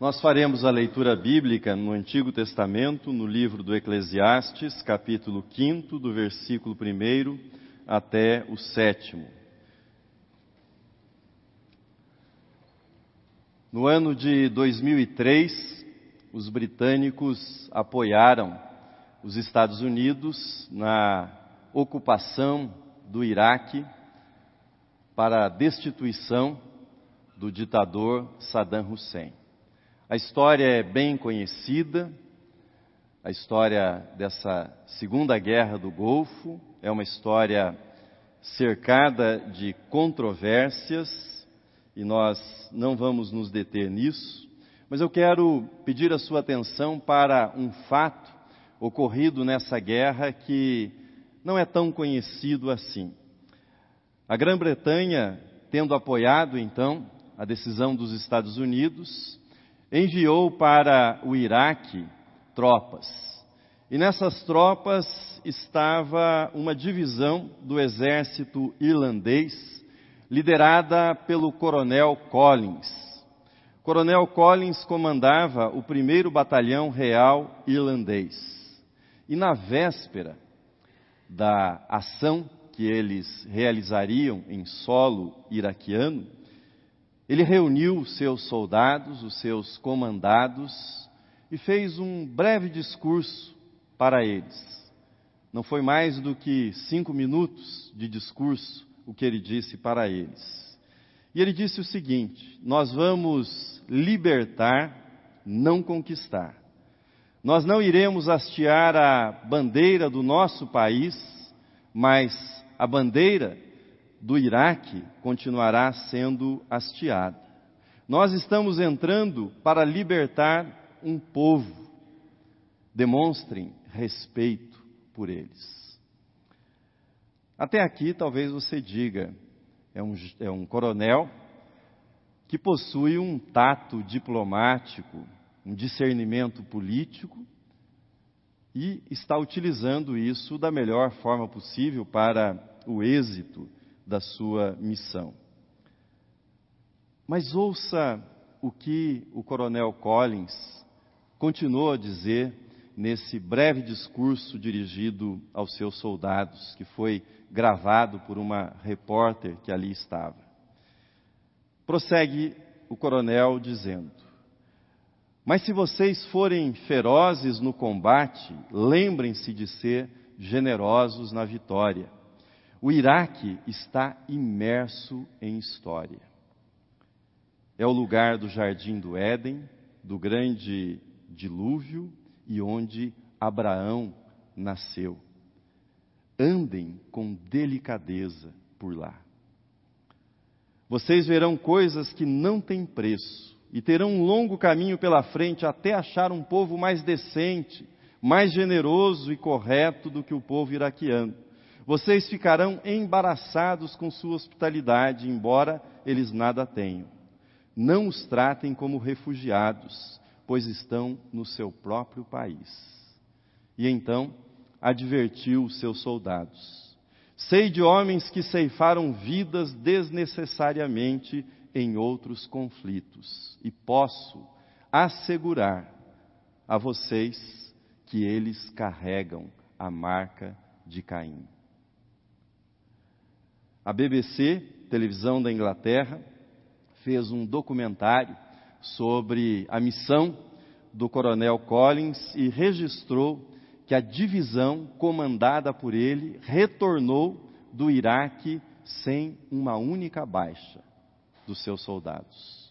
Nós faremos a leitura bíblica no Antigo Testamento, no livro do Eclesiastes, capítulo 5, do versículo 1 até o 7. No ano de 2003, os britânicos apoiaram os Estados Unidos na ocupação do Iraque para a destituição do ditador Saddam Hussein. A história é bem conhecida, a história dessa Segunda Guerra do Golfo é uma história cercada de controvérsias e nós não vamos nos deter nisso, mas eu quero pedir a sua atenção para um fato ocorrido nessa guerra que não é tão conhecido assim. A Grã-Bretanha, tendo apoiado então a decisão dos Estados Unidos, enviou para o Iraque tropas. E nessas tropas estava uma divisão do exército irlandês, liderada pelo coronel Collins. Coronel Collins comandava o primeiro batalhão real irlandês. E na véspera da ação que eles realizariam em solo iraquiano, ele reuniu os seus soldados, os seus comandados, e fez um breve discurso para eles. Não foi mais do que cinco minutos de discurso o que ele disse para eles. E ele disse o seguinte: Nós vamos libertar, não conquistar. Nós não iremos hastear a bandeira do nosso país, mas a bandeira do Iraque continuará sendo hasteada. Nós estamos entrando para libertar um povo. Demonstrem respeito por eles. Até aqui, talvez você diga, é um, é um coronel que possui um tato diplomático, um discernimento político e está utilizando isso da melhor forma possível para o êxito da sua missão. Mas ouça o que o Coronel Collins continuou a dizer nesse breve discurso dirigido aos seus soldados, que foi gravado por uma repórter que ali estava. Prossegue o coronel dizendo: Mas se vocês forem ferozes no combate, lembrem-se de ser generosos na vitória. O Iraque está imerso em história. É o lugar do jardim do Éden, do grande dilúvio e onde Abraão nasceu. Andem com delicadeza por lá. Vocês verão coisas que não têm preço e terão um longo caminho pela frente até achar um povo mais decente, mais generoso e correto do que o povo iraquiano. Vocês ficarão embaraçados com sua hospitalidade, embora eles nada tenham. Não os tratem como refugiados, pois estão no seu próprio país. E então advertiu os seus soldados: Sei de homens que ceifaram vidas desnecessariamente em outros conflitos, e posso assegurar a vocês que eles carregam a marca de Caim. A BBC, televisão da Inglaterra, fez um documentário sobre a missão do coronel Collins e registrou que a divisão comandada por ele retornou do Iraque sem uma única baixa dos seus soldados.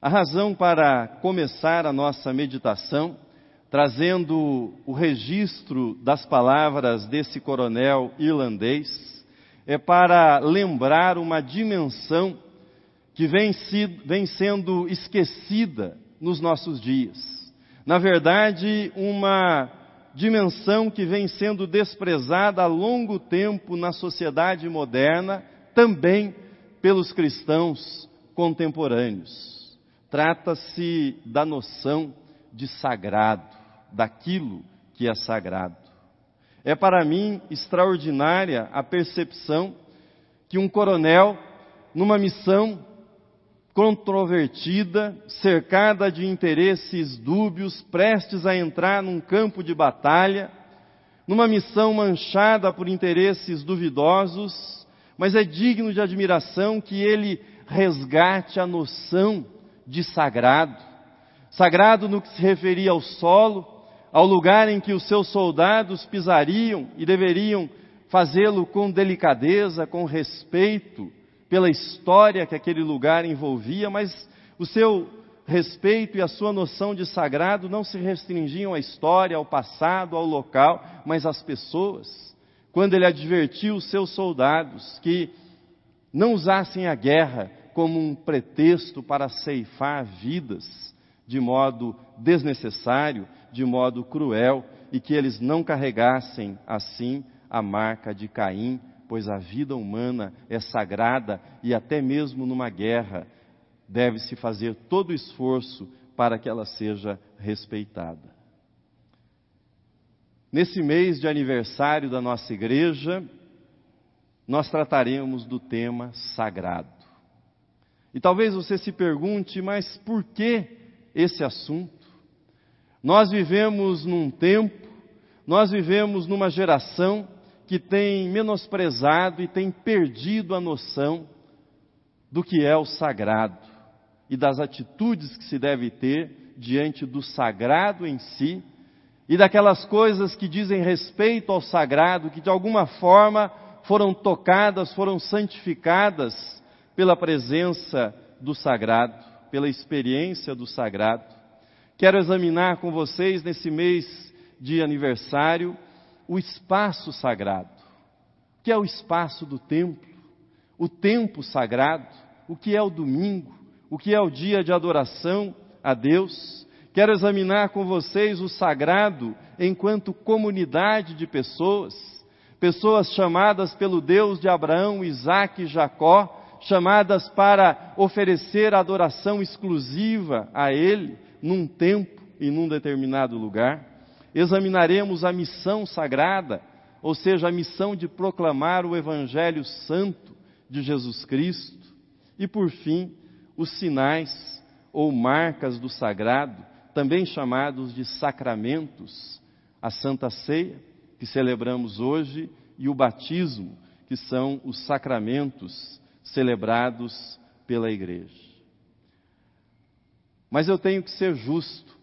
A razão para começar a nossa meditação, trazendo o registro das palavras desse coronel irlandês, é para lembrar uma dimensão que vem, vem sendo esquecida nos nossos dias na verdade, uma dimensão que vem sendo desprezada há longo tempo na sociedade moderna, também pelos cristãos contemporâneos. Trata-se da noção de sagrado, daquilo que é sagrado. É para mim extraordinária a percepção que um coronel, numa missão controvertida, cercada de interesses dúbios, prestes a entrar num campo de batalha, numa missão manchada por interesses duvidosos, mas é digno de admiração que ele resgate a noção de sagrado. Sagrado no que se referia ao solo, ao lugar em que os seus soldados pisariam e deveriam fazê-lo com delicadeza, com respeito, pela história que aquele lugar envolvia, mas o seu respeito e a sua noção de sagrado não se restringiam à história, ao passado, ao local, mas às pessoas. Quando ele advertiu os seus soldados que não usassem a guerra como um pretexto para ceifar vidas de modo desnecessário, de modo cruel, e que eles não carregassem assim a marca de Caim, pois a vida humana é sagrada e até mesmo numa guerra deve-se fazer todo o esforço para que ela seja respeitada. Nesse mês de aniversário da nossa igreja, nós trataremos do tema sagrado. E talvez você se pergunte, mas por que esse assunto? Nós vivemos num tempo, nós vivemos numa geração que tem menosprezado e tem perdido a noção do que é o sagrado e das atitudes que se deve ter diante do sagrado em si e daquelas coisas que dizem respeito ao sagrado, que de alguma forma foram tocadas, foram santificadas pela presença do sagrado, pela experiência do sagrado. Quero examinar com vocês nesse mês de aniversário o espaço sagrado. O que é o espaço do templo? O tempo sagrado? O que é o domingo? O que é o dia de adoração a Deus? Quero examinar com vocês o sagrado enquanto comunidade de pessoas, pessoas chamadas pelo Deus de Abraão, Isaac e Jacó, chamadas para oferecer adoração exclusiva a Ele num tempo e num determinado lugar examinaremos a missão sagrada, ou seja, a missão de proclamar o Evangelho Santo de Jesus Cristo. E por fim, os sinais ou marcas do sagrado, também chamados de sacramentos, a Santa Ceia, que celebramos hoje, e o batismo, que são os sacramentos celebrados pela Igreja. Mas eu tenho que ser justo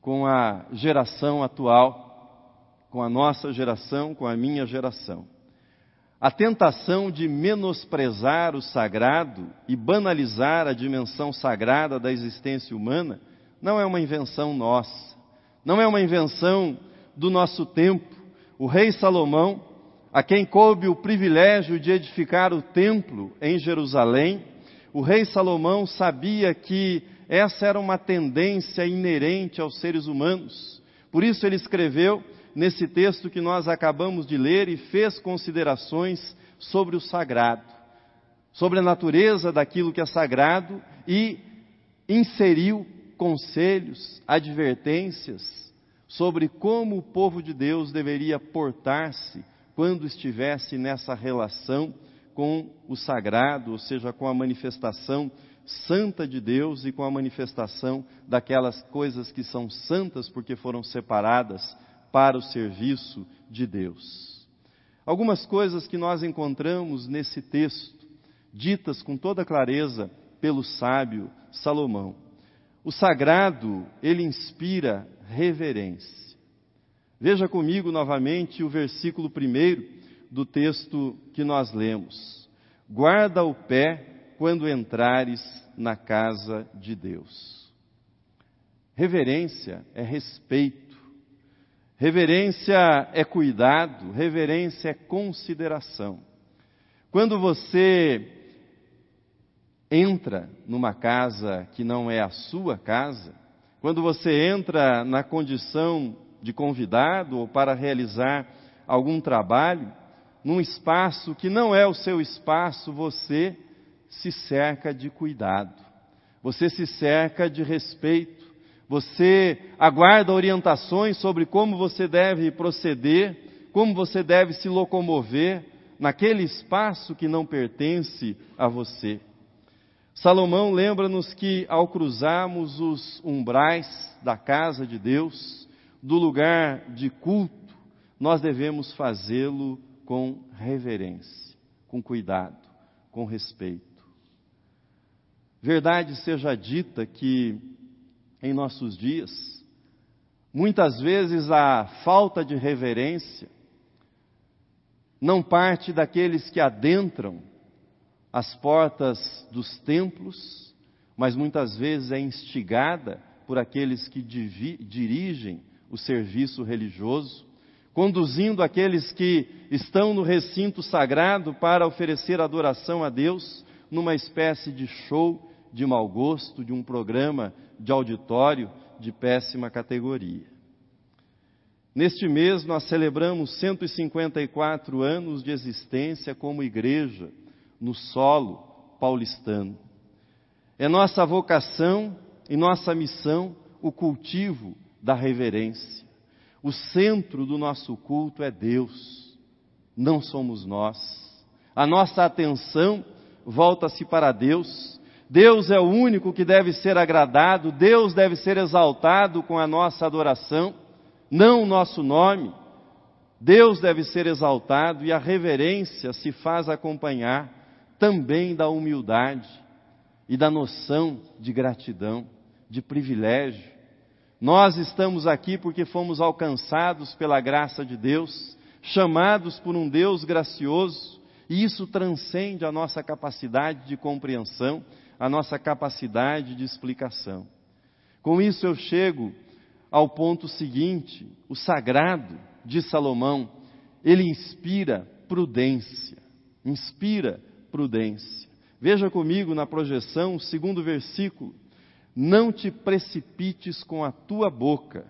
com a geração atual, com a nossa geração, com a minha geração. A tentação de menosprezar o sagrado e banalizar a dimensão sagrada da existência humana não é uma invenção nossa, não é uma invenção do nosso tempo. O rei Salomão, a quem coube o privilégio de edificar o templo em Jerusalém, o rei Salomão sabia que essa era uma tendência inerente aos seres humanos. Por isso ele escreveu nesse texto que nós acabamos de ler e fez considerações sobre o sagrado, sobre a natureza daquilo que é sagrado e inseriu conselhos, advertências sobre como o povo de Deus deveria portar-se quando estivesse nessa relação com o sagrado, ou seja, com a manifestação santa de Deus e com a manifestação daquelas coisas que são santas porque foram separadas para o serviço de Deus. Algumas coisas que nós encontramos nesse texto, ditas com toda clareza pelo sábio Salomão. O sagrado, ele inspira reverência. Veja comigo novamente o versículo primeiro do texto que nós lemos. Guarda o pé quando entrares na casa de Deus. Reverência é respeito, reverência é cuidado, reverência é consideração. Quando você entra numa casa que não é a sua casa, quando você entra na condição de convidado ou para realizar algum trabalho, num espaço que não é o seu espaço, você se cerca de cuidado, você se cerca de respeito, você aguarda orientações sobre como você deve proceder, como você deve se locomover naquele espaço que não pertence a você. Salomão lembra-nos que ao cruzarmos os umbrais da casa de Deus, do lugar de culto, nós devemos fazê-lo com reverência, com cuidado, com respeito. Verdade seja dita que em nossos dias, muitas vezes a falta de reverência não parte daqueles que adentram as portas dos templos, mas muitas vezes é instigada por aqueles que dirigem o serviço religioso, conduzindo aqueles que estão no recinto sagrado para oferecer adoração a Deus numa espécie de show de mau gosto, de um programa de auditório de péssima categoria. Neste mês nós celebramos 154 anos de existência como igreja no solo paulistano. É nossa vocação e nossa missão o cultivo da reverência. O centro do nosso culto é Deus, não somos nós. A nossa atenção volta-se para Deus. Deus é o único que deve ser agradado, Deus deve ser exaltado com a nossa adoração não o nosso nome. Deus deve ser exaltado e a reverência se faz acompanhar também da humildade e da noção de gratidão, de privilégio. Nós estamos aqui porque fomos alcançados pela graça de Deus, chamados por um Deus gracioso, e isso transcende a nossa capacidade de compreensão, a nossa capacidade de explicação. Com isso eu chego ao ponto seguinte: o sagrado de Salomão, ele inspira prudência. Inspira prudência. Veja comigo na projeção, o segundo versículo. Não te precipites com a tua boca,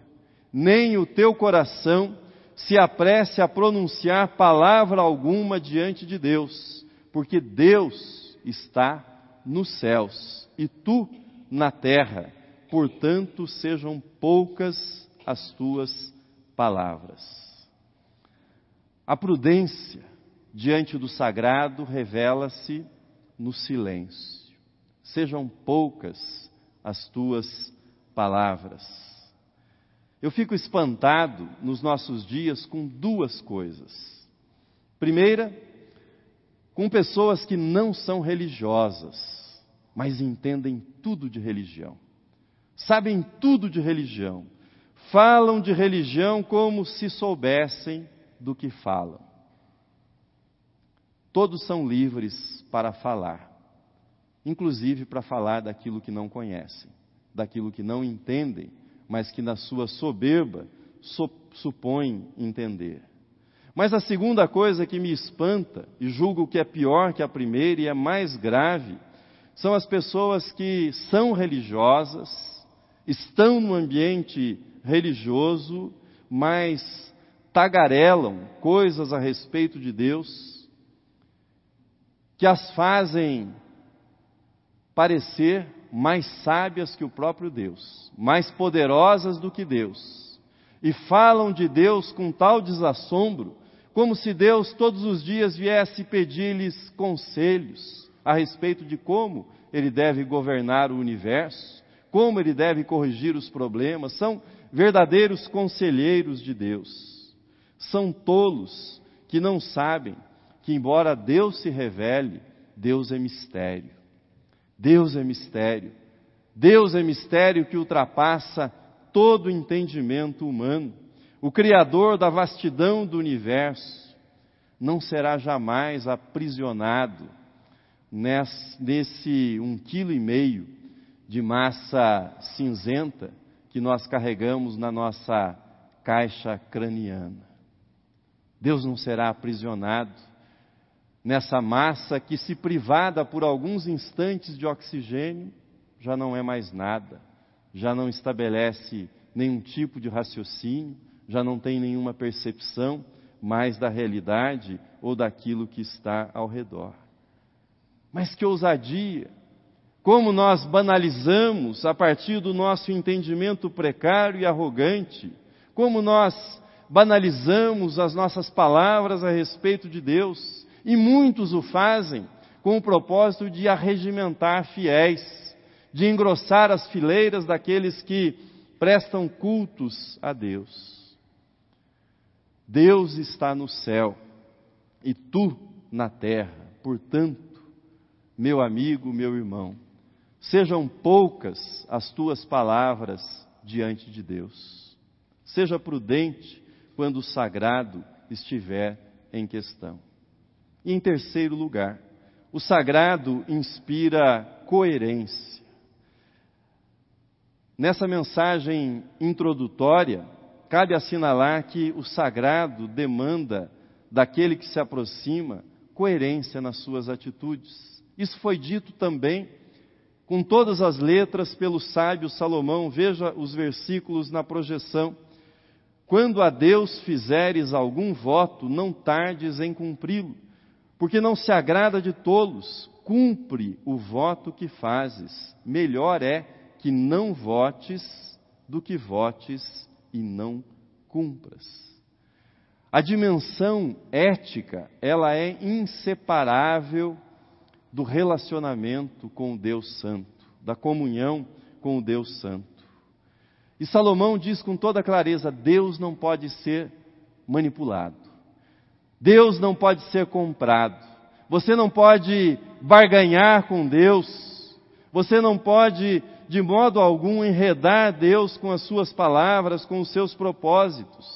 nem o teu coração se apresse a pronunciar palavra alguma diante de Deus, porque Deus está nos céus e tu na terra portanto sejam poucas as tuas palavras. A prudência diante do sagrado revela-se no silêncio. Sejam poucas as tuas palavras. Eu fico espantado nos nossos dias com duas coisas. Primeira, com pessoas que não são religiosas, mas entendem tudo de religião sabem tudo de religião, falam de religião como se soubessem do que falam. Todos são livres para falar, inclusive para falar daquilo que não conhecem, daquilo que não entendem, mas que na sua soberba supõem entender. Mas a segunda coisa que me espanta, e julgo que é pior que a primeira e é mais grave, são as pessoas que são religiosas, estão no ambiente religioso, mas tagarelam coisas a respeito de Deus, que as fazem parecer mais sábias que o próprio Deus, mais poderosas do que Deus, e falam de Deus com tal desassombro, como se Deus todos os dias viesse pedir-lhes conselhos a respeito de como ele deve governar o universo, como ele deve corrigir os problemas, são verdadeiros conselheiros de Deus. São tolos que não sabem que, embora Deus se revele, Deus é mistério. Deus é mistério. Deus é mistério que ultrapassa todo entendimento humano. O Criador da vastidão do universo não será jamais aprisionado nesse um quilo e meio de massa cinzenta que nós carregamos na nossa caixa craniana. Deus não será aprisionado nessa massa que, se privada por alguns instantes de oxigênio, já não é mais nada, já não estabelece nenhum tipo de raciocínio, já não tem nenhuma percepção mais da realidade ou daquilo que está ao redor. Mas que ousadia! Como nós banalizamos a partir do nosso entendimento precário e arrogante, como nós banalizamos as nossas palavras a respeito de Deus, e muitos o fazem com o propósito de arregimentar fiéis, de engrossar as fileiras daqueles que prestam cultos a Deus. Deus está no céu e tu na terra, portanto, meu amigo, meu irmão, sejam poucas as tuas palavras diante de Deus. Seja prudente quando o sagrado estiver em questão. E em terceiro lugar, o sagrado inspira coerência. Nessa mensagem introdutória, cabe assinalar que o sagrado demanda daquele que se aproxima coerência nas suas atitudes. Isso foi dito também com todas as letras pelo sábio Salomão. Veja os versículos na projeção. Quando a Deus fizeres algum voto, não tardes em cumpri-lo, porque não se agrada de tolos. Cumpre o voto que fazes. Melhor é que não votes do que votes e não cumpras. A dimensão ética, ela é inseparável do relacionamento com o Deus Santo, da comunhão com o Deus Santo. E Salomão diz com toda clareza: Deus não pode ser manipulado, Deus não pode ser comprado, você não pode barganhar com Deus, você não pode, de modo algum, enredar Deus com as suas palavras, com os seus propósitos.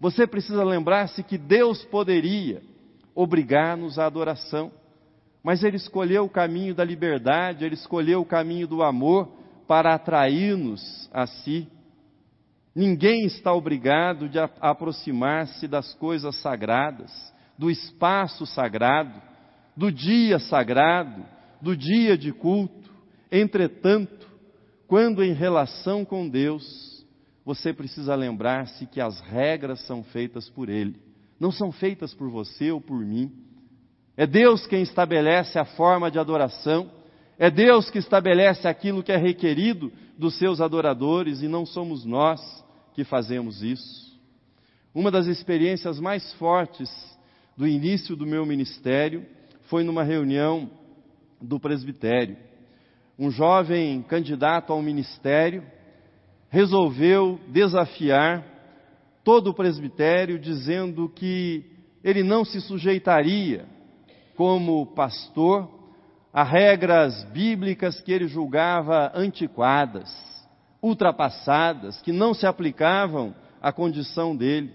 Você precisa lembrar-se que Deus poderia obrigar-nos à adoração. Mas ele escolheu o caminho da liberdade, ele escolheu o caminho do amor para atrair-nos a si. Ninguém está obrigado de aproximar-se das coisas sagradas, do espaço sagrado, do dia sagrado, do dia de culto. Entretanto, quando em relação com Deus, você precisa lembrar-se que as regras são feitas por Ele, não são feitas por você ou por mim. É Deus quem estabelece a forma de adoração, é Deus que estabelece aquilo que é requerido dos seus adoradores e não somos nós que fazemos isso. Uma das experiências mais fortes do início do meu ministério foi numa reunião do presbitério. Um jovem candidato ao ministério resolveu desafiar todo o presbitério, dizendo que ele não se sujeitaria como pastor a regras bíblicas que ele julgava antiquadas, ultrapassadas, que não se aplicavam à condição dele.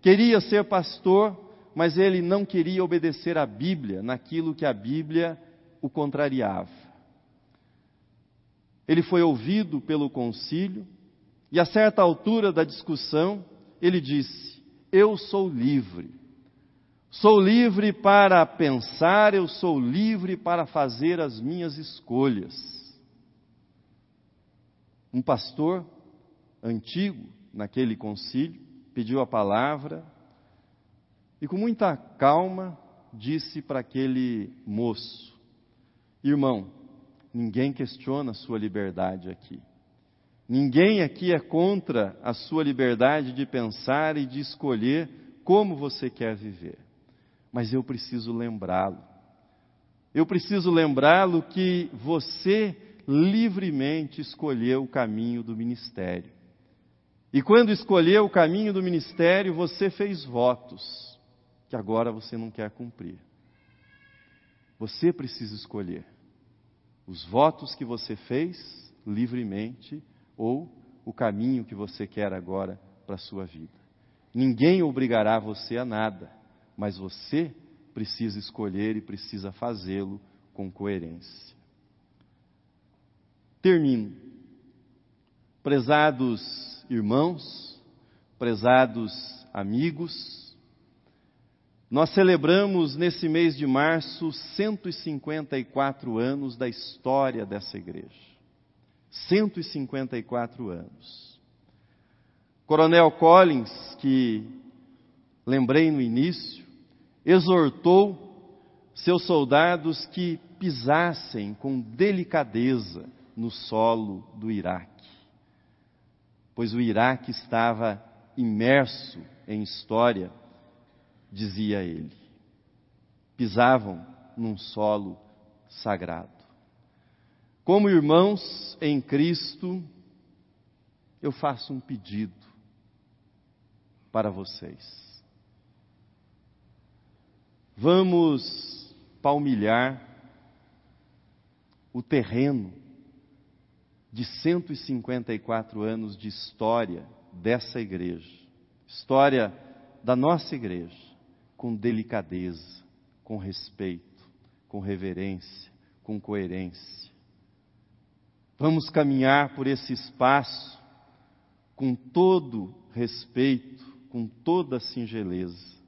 Queria ser pastor, mas ele não queria obedecer à Bíblia naquilo que a Bíblia o contrariava. Ele foi ouvido pelo concílio e, a certa altura da discussão, ele disse: Eu sou livre Sou livre para pensar, eu sou livre para fazer as minhas escolhas. Um pastor antigo, naquele concílio, pediu a palavra e, com muita calma, disse para aquele moço: Irmão, ninguém questiona a sua liberdade aqui. Ninguém aqui é contra a sua liberdade de pensar e de escolher como você quer viver mas eu preciso lembrá-lo. Eu preciso lembrá-lo que você livremente escolheu o caminho do ministério. E quando escolheu o caminho do ministério, você fez votos que agora você não quer cumprir. Você precisa escolher os votos que você fez livremente ou o caminho que você quer agora para a sua vida. Ninguém obrigará você a nada mas você precisa escolher e precisa fazê-lo com coerência. Termino. Prezados irmãos, prezados amigos, nós celebramos nesse mês de março 154 anos da história dessa igreja. 154 anos. Coronel Collins, que lembrei no início, exortou seus soldados que pisassem com delicadeza no solo do Iraque, pois o Iraque estava imerso em história, dizia ele. Pisavam num solo sagrado. Como irmãos em Cristo, eu faço um pedido para vocês. Vamos palmilhar o terreno de 154 anos de história dessa igreja, história da nossa igreja, com delicadeza, com respeito, com reverência, com coerência. Vamos caminhar por esse espaço com todo respeito, com toda singeleza.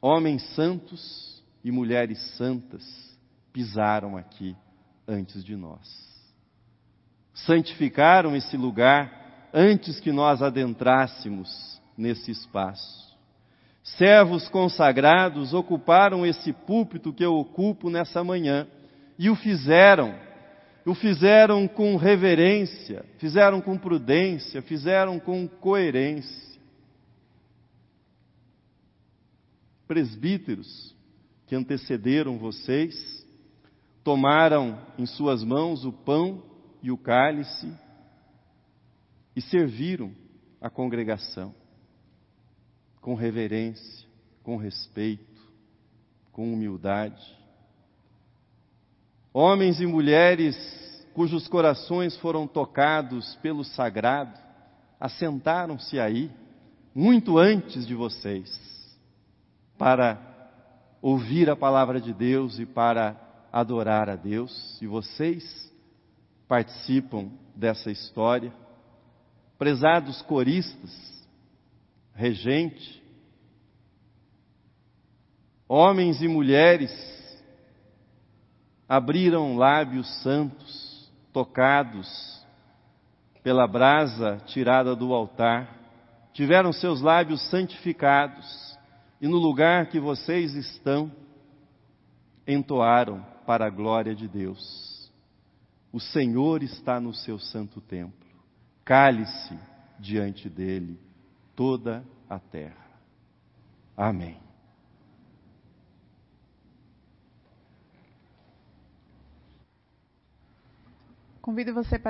Homens santos e mulheres santas pisaram aqui antes de nós. Santificaram esse lugar antes que nós adentrássemos nesse espaço. Servos consagrados ocuparam esse púlpito que eu ocupo nessa manhã e o fizeram. O fizeram com reverência, fizeram com prudência, fizeram com coerência. Presbíteros que antecederam vocês tomaram em suas mãos o pão e o cálice e serviram a congregação com reverência, com respeito, com humildade. Homens e mulheres cujos corações foram tocados pelo sagrado, assentaram-se aí, muito antes de vocês, para ouvir a palavra de Deus e para adorar a Deus, e vocês participam dessa história. Prezados coristas, regente, homens e mulheres abriram lábios santos, tocados pela brasa tirada do altar, tiveram seus lábios santificados e no lugar que vocês estão, entoaram para a glória de Deus. O Senhor está no seu santo templo, cale-se diante dele toda a terra. Amém. Convido você para